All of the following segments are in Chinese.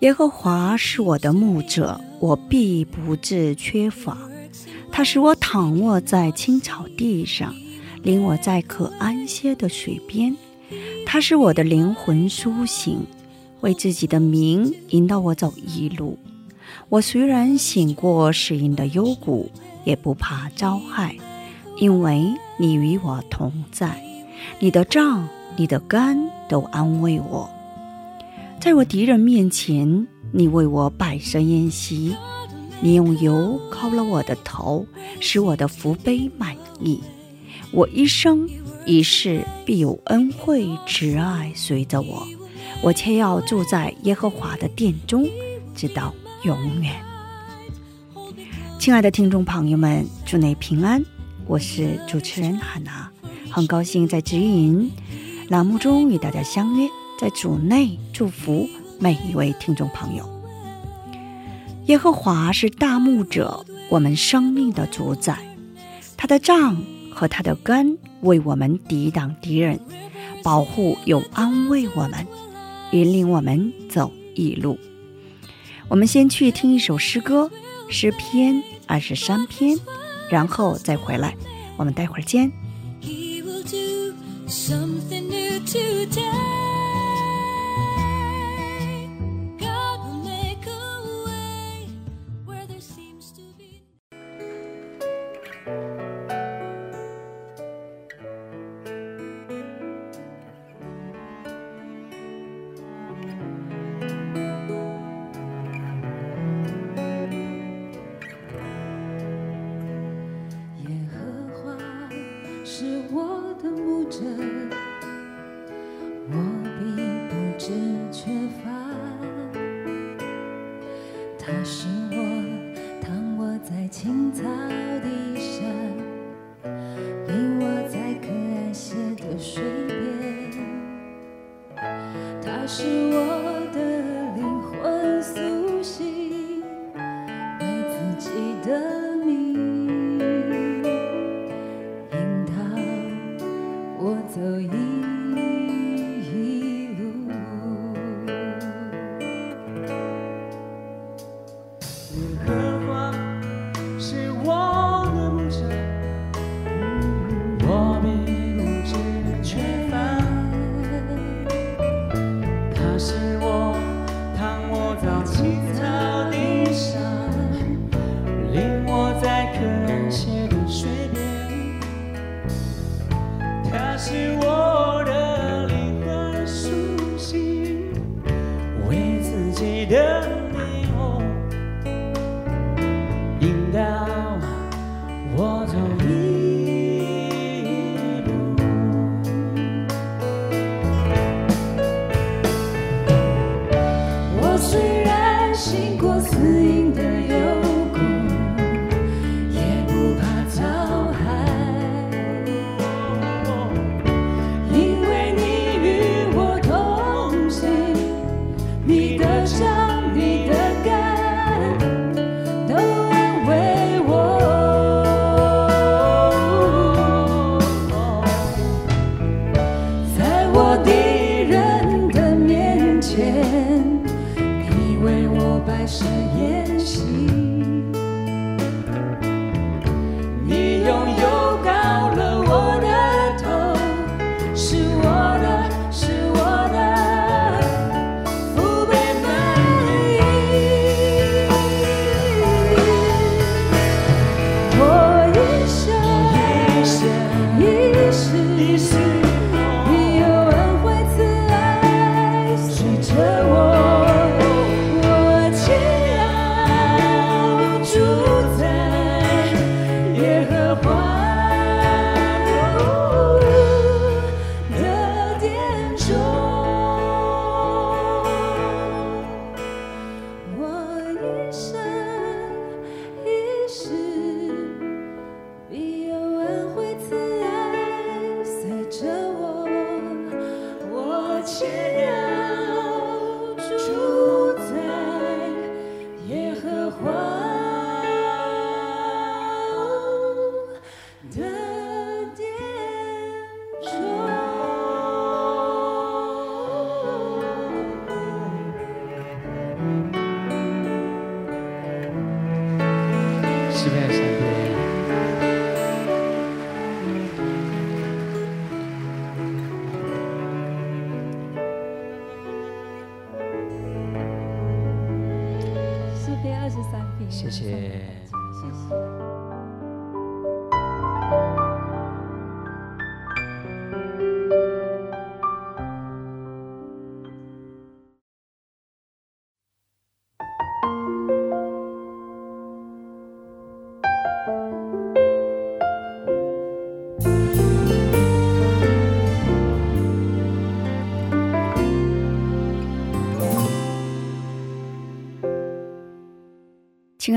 耶和华是我的牧者，我必不致缺乏。他使我躺卧在青草地上，领我在可安歇的水边。他使我的灵魂苏醒，为自己的名引导我走义路。我虽然醒过死荫的幽谷，也不怕遭害，因为你与我同在。你的杖、你的竿都安慰我。在我敌人面前，你为我摆设宴席，你用油膏了我的头，使我的福杯满溢。我一生一世必有恩惠慈爱随着我，我却要住在耶和华的殿中，直到永远。亲爱的听众朋友们，祝你平安，我是主持人海娜，很高兴在指引栏目中与大家相约。在主内祝福每一位听众朋友。耶和华是大牧者，我们生命的主宰，他的杖和他的竿为我们抵挡敌人，保护又安慰我们，引领我们走义路。我们先去听一首诗歌，诗篇二十三篇，然后再回来。我们待会儿见。He will do something new today. Mm-hmm.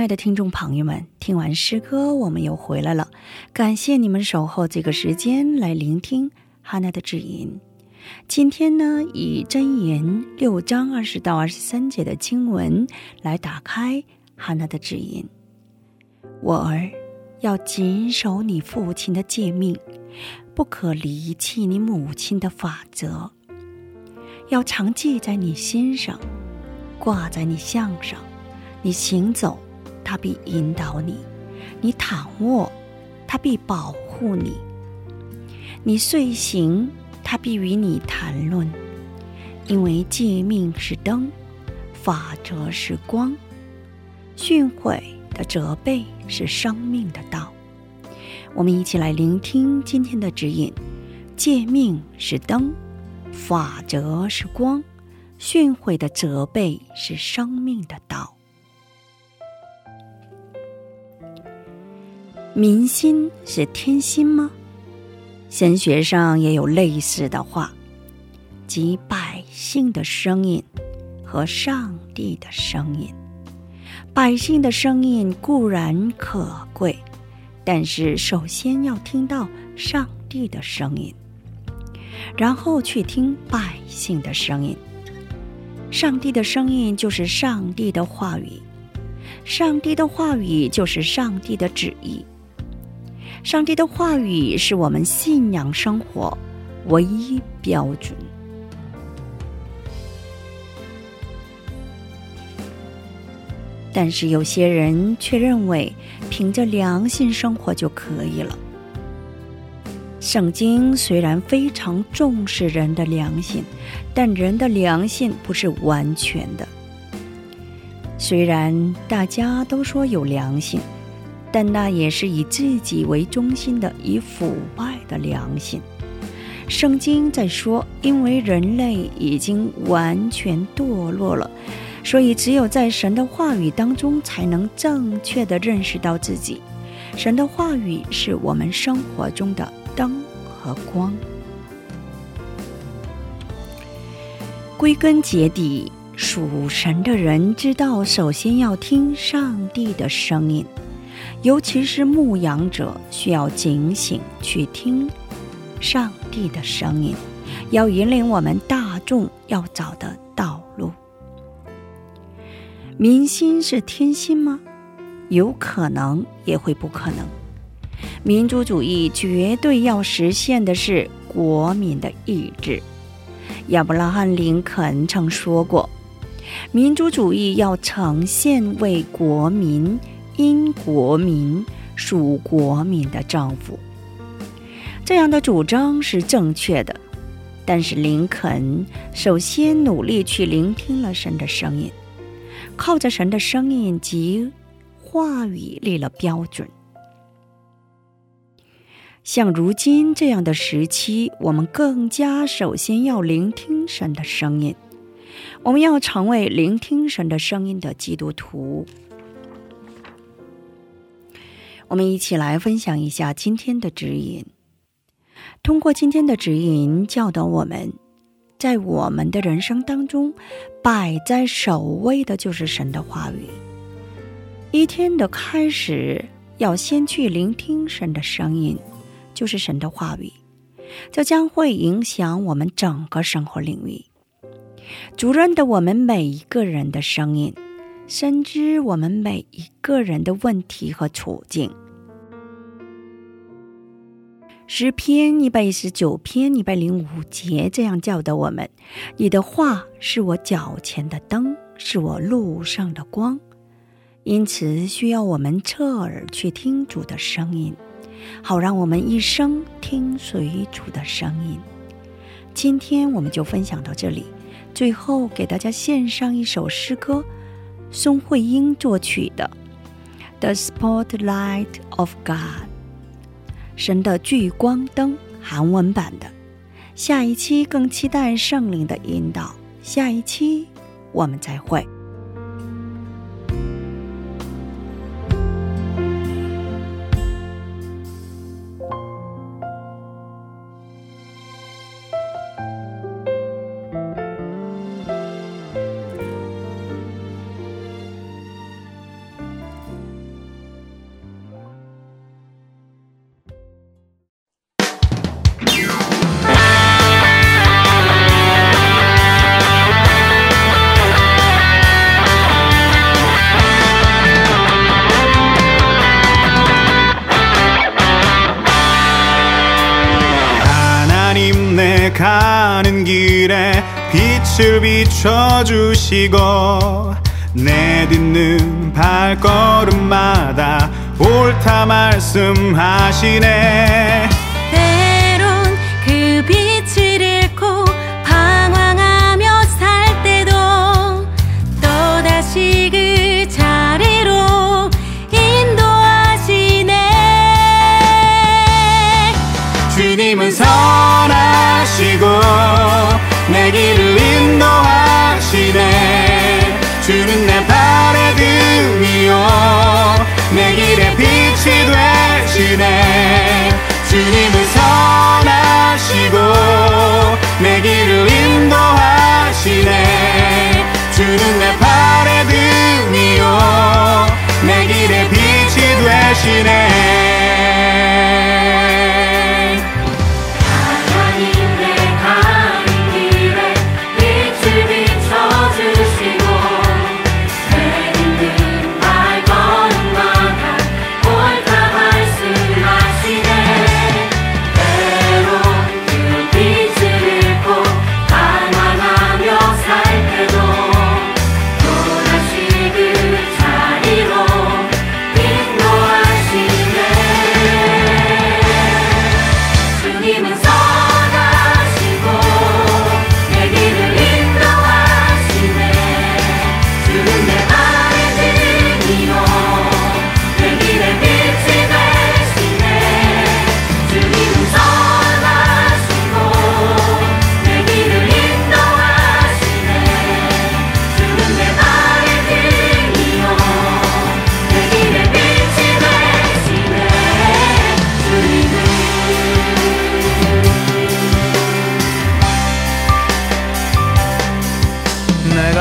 亲爱的听众朋友们，听完诗歌，我们又回来了。感谢你们守候这个时间来聆听哈娜的指引。今天呢，以箴言六章二十到二十三节的经文来打开哈娜的指引。我儿，要谨守你父亲的诫命，不可离弃你母亲的法则，要常记在你心上，挂在你项上，你行走。他必引导你，你躺卧，他必保护你；你睡行，他必与你谈论。因为诫命是灯，法则是光，训诲的责备是生命的道。我们一起来聆听今天的指引：诫命是灯，法则是光，训诲的责备是生命的道。民心是天心吗？神学上也有类似的话，即百姓的声音和上帝的声音。百姓的声音固然可贵，但是首先要听到上帝的声音，然后去听百姓的声音。上帝的声音就是上帝的话语，上帝的话语就是上帝的旨意。上帝的话语是我们信仰生活唯一标准，但是有些人却认为凭着良心生活就可以了。圣经虽然非常重视人的良心，但人的良心不是完全的。虽然大家都说有良心。但那也是以自己为中心的、以腐败的良心。圣经在说，因为人类已经完全堕落了，所以只有在神的话语当中，才能正确的认识到自己。神的话语是我们生活中的灯和光。归根结底，属神的人知道，首先要听上帝的声音。尤其是牧羊者需要警醒去听上帝的声音，要引领我们大众要找的道路。民心是天心吗？有可能，也会不可能。民族主义绝对要实现的是国民的意志。亚伯拉罕·林肯曾说过：“民族主义要呈现为国民。”因国民属国民的丈夫，这样的主张是正确的。但是林肯首先努力去聆听了神的声音，靠着神的声音及话语立了标准。像如今这样的时期，我们更加首先要聆听神的声音。我们要成为聆听神的声音的基督徒。我们一起来分享一下今天的指引。通过今天的指引，教导我们，在我们的人生当中，摆在首位的就是神的话语。一天的开始，要先去聆听神的声音，就是神的话语，这将会影响我们整个生活领域，主任的我们每一个人的声音，深知我们每一个人的问题和处境。诗篇一百一十九篇一百零五节这样教导我们：“你的话是我脚前的灯，是我路上的光。”因此，需要我们侧耳去听主的声音，好让我们一生听随主的声音。今天我们就分享到这里，最后给大家献上一首诗歌：宋慧英作曲的《The Spotlight of God》，神的聚光灯，韩文版的。下一期更期待圣灵的引导。下一期我们再会。 주시고 내 딛는 발걸음마다 옳다 말씀하시네. 때론 그 빛을 잃고 방황하며 살 때도 또다시 그 자리로 인도하시네. 주님은 선하시고 내 길을 it.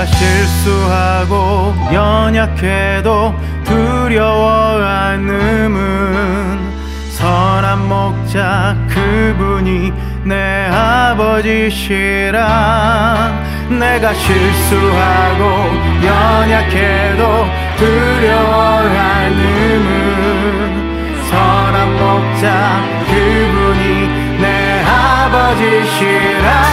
실수하고 연약해도 두려워 않음은 선한 목자 그분이 내 아버지시라. 내가 실수하고 연약해도 두려워 않음은 선한 목자 그분이 내 아버지시라